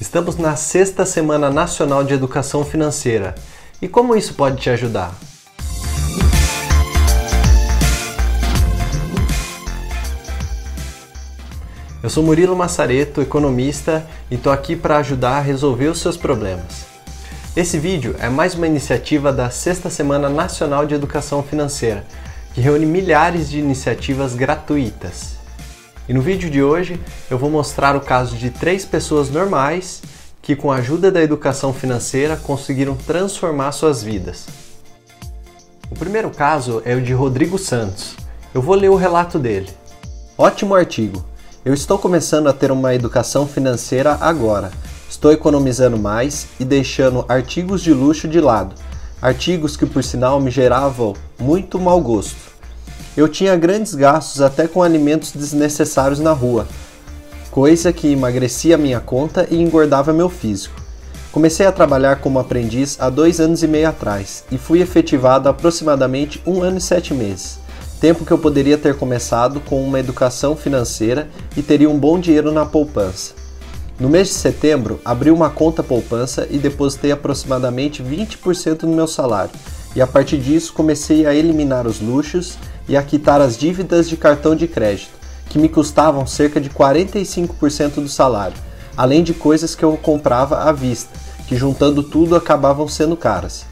Estamos na sexta Semana Nacional de Educação Financeira. E como isso pode te ajudar? Eu sou Murilo Massareto, economista, e estou aqui para ajudar a resolver os seus problemas. Esse vídeo é mais uma iniciativa da Sexta Semana Nacional de Educação Financeira, que reúne milhares de iniciativas gratuitas. E no vídeo de hoje eu vou mostrar o caso de três pessoas normais que, com a ajuda da educação financeira, conseguiram transformar suas vidas. O primeiro caso é o de Rodrigo Santos. Eu vou ler o relato dele. Ótimo artigo. Eu estou começando a ter uma educação financeira agora. Estou economizando mais e deixando artigos de luxo de lado. Artigos que, por sinal, me geravam muito mau gosto. Eu tinha grandes gastos até com alimentos desnecessários na rua, coisa que emagrecia minha conta e engordava meu físico. Comecei a trabalhar como aprendiz há dois anos e meio atrás e fui efetivado aproximadamente um ano e sete meses, tempo que eu poderia ter começado com uma educação financeira e teria um bom dinheiro na poupança. No mês de setembro, abri uma conta poupança e depositei aproximadamente 20% do meu salário, e a partir disso comecei a eliminar os luxos e a quitar as dívidas de cartão de crédito, que me custavam cerca de 45% do salário, além de coisas que eu comprava à vista, que juntando tudo acabavam sendo caras.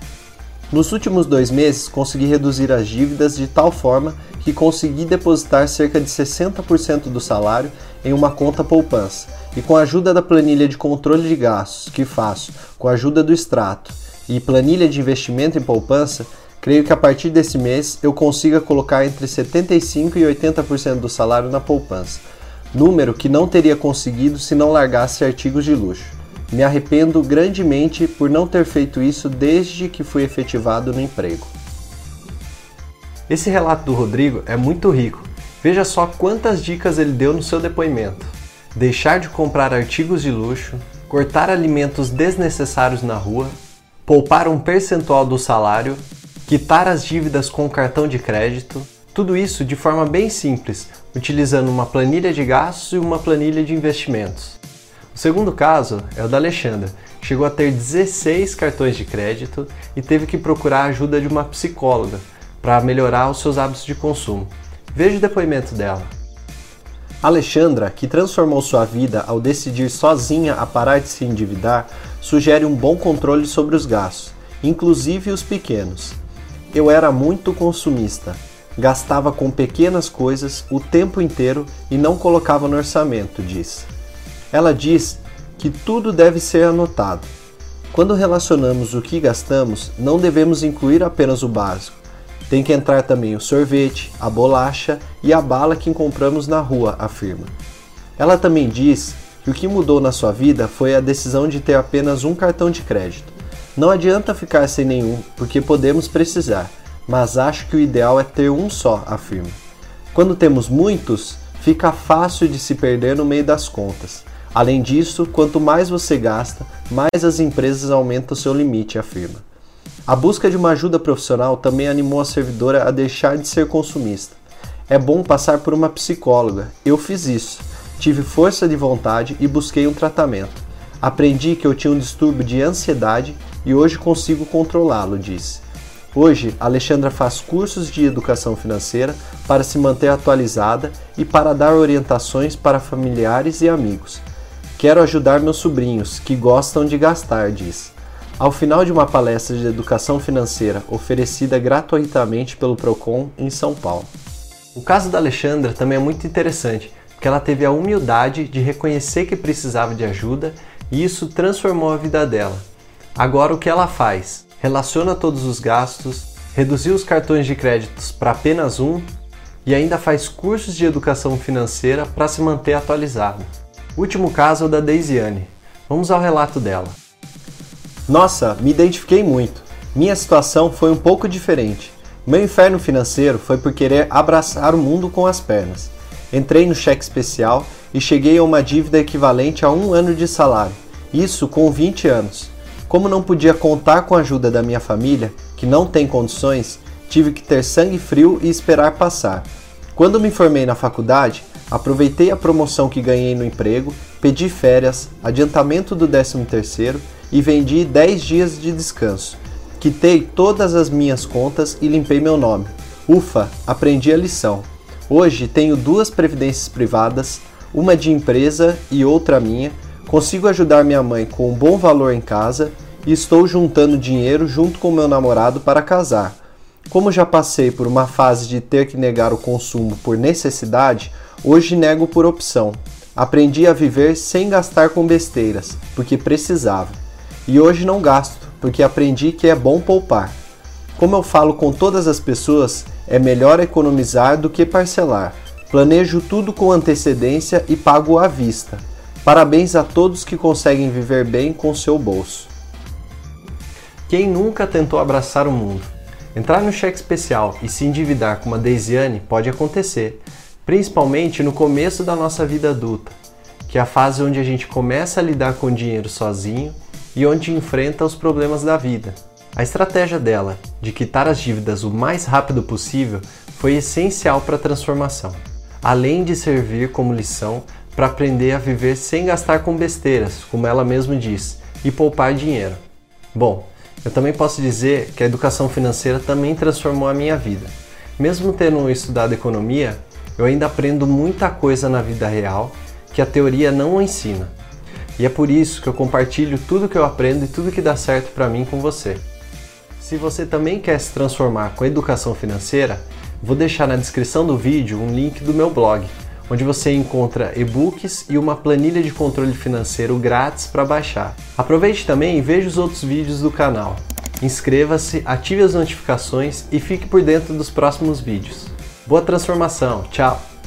Nos últimos dois meses consegui reduzir as dívidas de tal forma que consegui depositar cerca de 60% do salário em uma conta poupança, e com a ajuda da planilha de controle de gastos que faço com a ajuda do extrato e planilha de investimento em poupança, Creio que a partir desse mês eu consiga colocar entre 75% e 80% do salário na poupança, número que não teria conseguido se não largasse artigos de luxo. Me arrependo grandemente por não ter feito isso desde que fui efetivado no emprego. Esse relato do Rodrigo é muito rico. Veja só quantas dicas ele deu no seu depoimento. Deixar de comprar artigos de luxo, cortar alimentos desnecessários na rua, poupar um percentual do salário quitar as dívidas com cartão de crédito, tudo isso de forma bem simples, utilizando uma planilha de gastos e uma planilha de investimentos. O segundo caso é o da Alexandra. Chegou a ter 16 cartões de crédito e teve que procurar a ajuda de uma psicóloga para melhorar os seus hábitos de consumo. Veja o depoimento dela. Alexandra, que transformou sua vida ao decidir sozinha a parar de se endividar, sugere um bom controle sobre os gastos, inclusive os pequenos. Eu era muito consumista, gastava com pequenas coisas o tempo inteiro e não colocava no orçamento, diz. Ela diz que tudo deve ser anotado. Quando relacionamos o que gastamos, não devemos incluir apenas o básico. Tem que entrar também o sorvete, a bolacha e a bala que compramos na rua, afirma. Ela também diz que o que mudou na sua vida foi a decisão de ter apenas um cartão de crédito. Não adianta ficar sem nenhum, porque podemos precisar, mas acho que o ideal é ter um só, afirma. Quando temos muitos, fica fácil de se perder no meio das contas. Além disso, quanto mais você gasta, mais as empresas aumentam seu limite, afirma. A busca de uma ajuda profissional também animou a servidora a deixar de ser consumista. É bom passar por uma psicóloga. Eu fiz isso. Tive força de vontade e busquei um tratamento. Aprendi que eu tinha um distúrbio de ansiedade e hoje consigo controlá-lo, disse. Hoje, Alexandra faz cursos de educação financeira para se manter atualizada e para dar orientações para familiares e amigos. Quero ajudar meus sobrinhos, que gostam de gastar, diz. Ao final de uma palestra de educação financeira oferecida gratuitamente pelo Procon em São Paulo. O caso da Alexandra também é muito interessante, porque ela teve a humildade de reconhecer que precisava de ajuda e isso transformou a vida dela. Agora o que ela faz? Relaciona todos os gastos, reduziu os cartões de créditos para apenas um e ainda faz cursos de educação financeira para se manter atualizada. O último caso é o da Deisiane. Vamos ao relato dela. Nossa, me identifiquei muito. Minha situação foi um pouco diferente. Meu inferno financeiro foi por querer abraçar o mundo com as pernas. Entrei no cheque especial e cheguei a uma dívida equivalente a um ano de salário, isso com 20 anos. Como não podia contar com a ajuda da minha família, que não tem condições, tive que ter sangue frio e esperar passar. Quando me formei na faculdade, aproveitei a promoção que ganhei no emprego pedi férias, adiantamento do 13º e vendi 10 dias de descanso. Quitei todas as minhas contas e limpei meu nome. Ufa, aprendi a lição. Hoje tenho duas previdências privadas, uma de empresa e outra minha. Consigo ajudar minha mãe com um bom valor em casa e estou juntando dinheiro junto com meu namorado para casar. Como já passei por uma fase de ter que negar o consumo por necessidade, hoje nego por opção. Aprendi a viver sem gastar com besteiras, porque precisava. E hoje não gasto, porque aprendi que é bom poupar. Como eu falo com todas as pessoas, é melhor economizar do que parcelar. Planejo tudo com antecedência e pago à vista. Parabéns a todos que conseguem viver bem com seu bolso. Quem nunca tentou abraçar o mundo? Entrar no cheque especial e se endividar com uma Deisiane pode acontecer, principalmente no começo da nossa vida adulta, que é a fase onde a gente começa a lidar com o dinheiro sozinho e onde enfrenta os problemas da vida. A estratégia dela, de quitar as dívidas o mais rápido possível, foi essencial para a transformação, além de servir como lição para aprender a viver sem gastar com besteiras, como ela mesma diz, e poupar dinheiro. Bom, eu também posso dizer que a educação financeira também transformou a minha vida. Mesmo tendo estudado economia, eu ainda aprendo muita coisa na vida real que a teoria não ensina. E é por isso que eu compartilho tudo que eu aprendo e tudo que dá certo para mim com você. Se você também quer se transformar com educação financeira, vou deixar na descrição do vídeo um link do meu blog, onde você encontra e-books e uma planilha de controle financeiro grátis para baixar. Aproveite também e veja os outros vídeos do canal. Inscreva-se, ative as notificações e fique por dentro dos próximos vídeos. Boa transformação, tchau!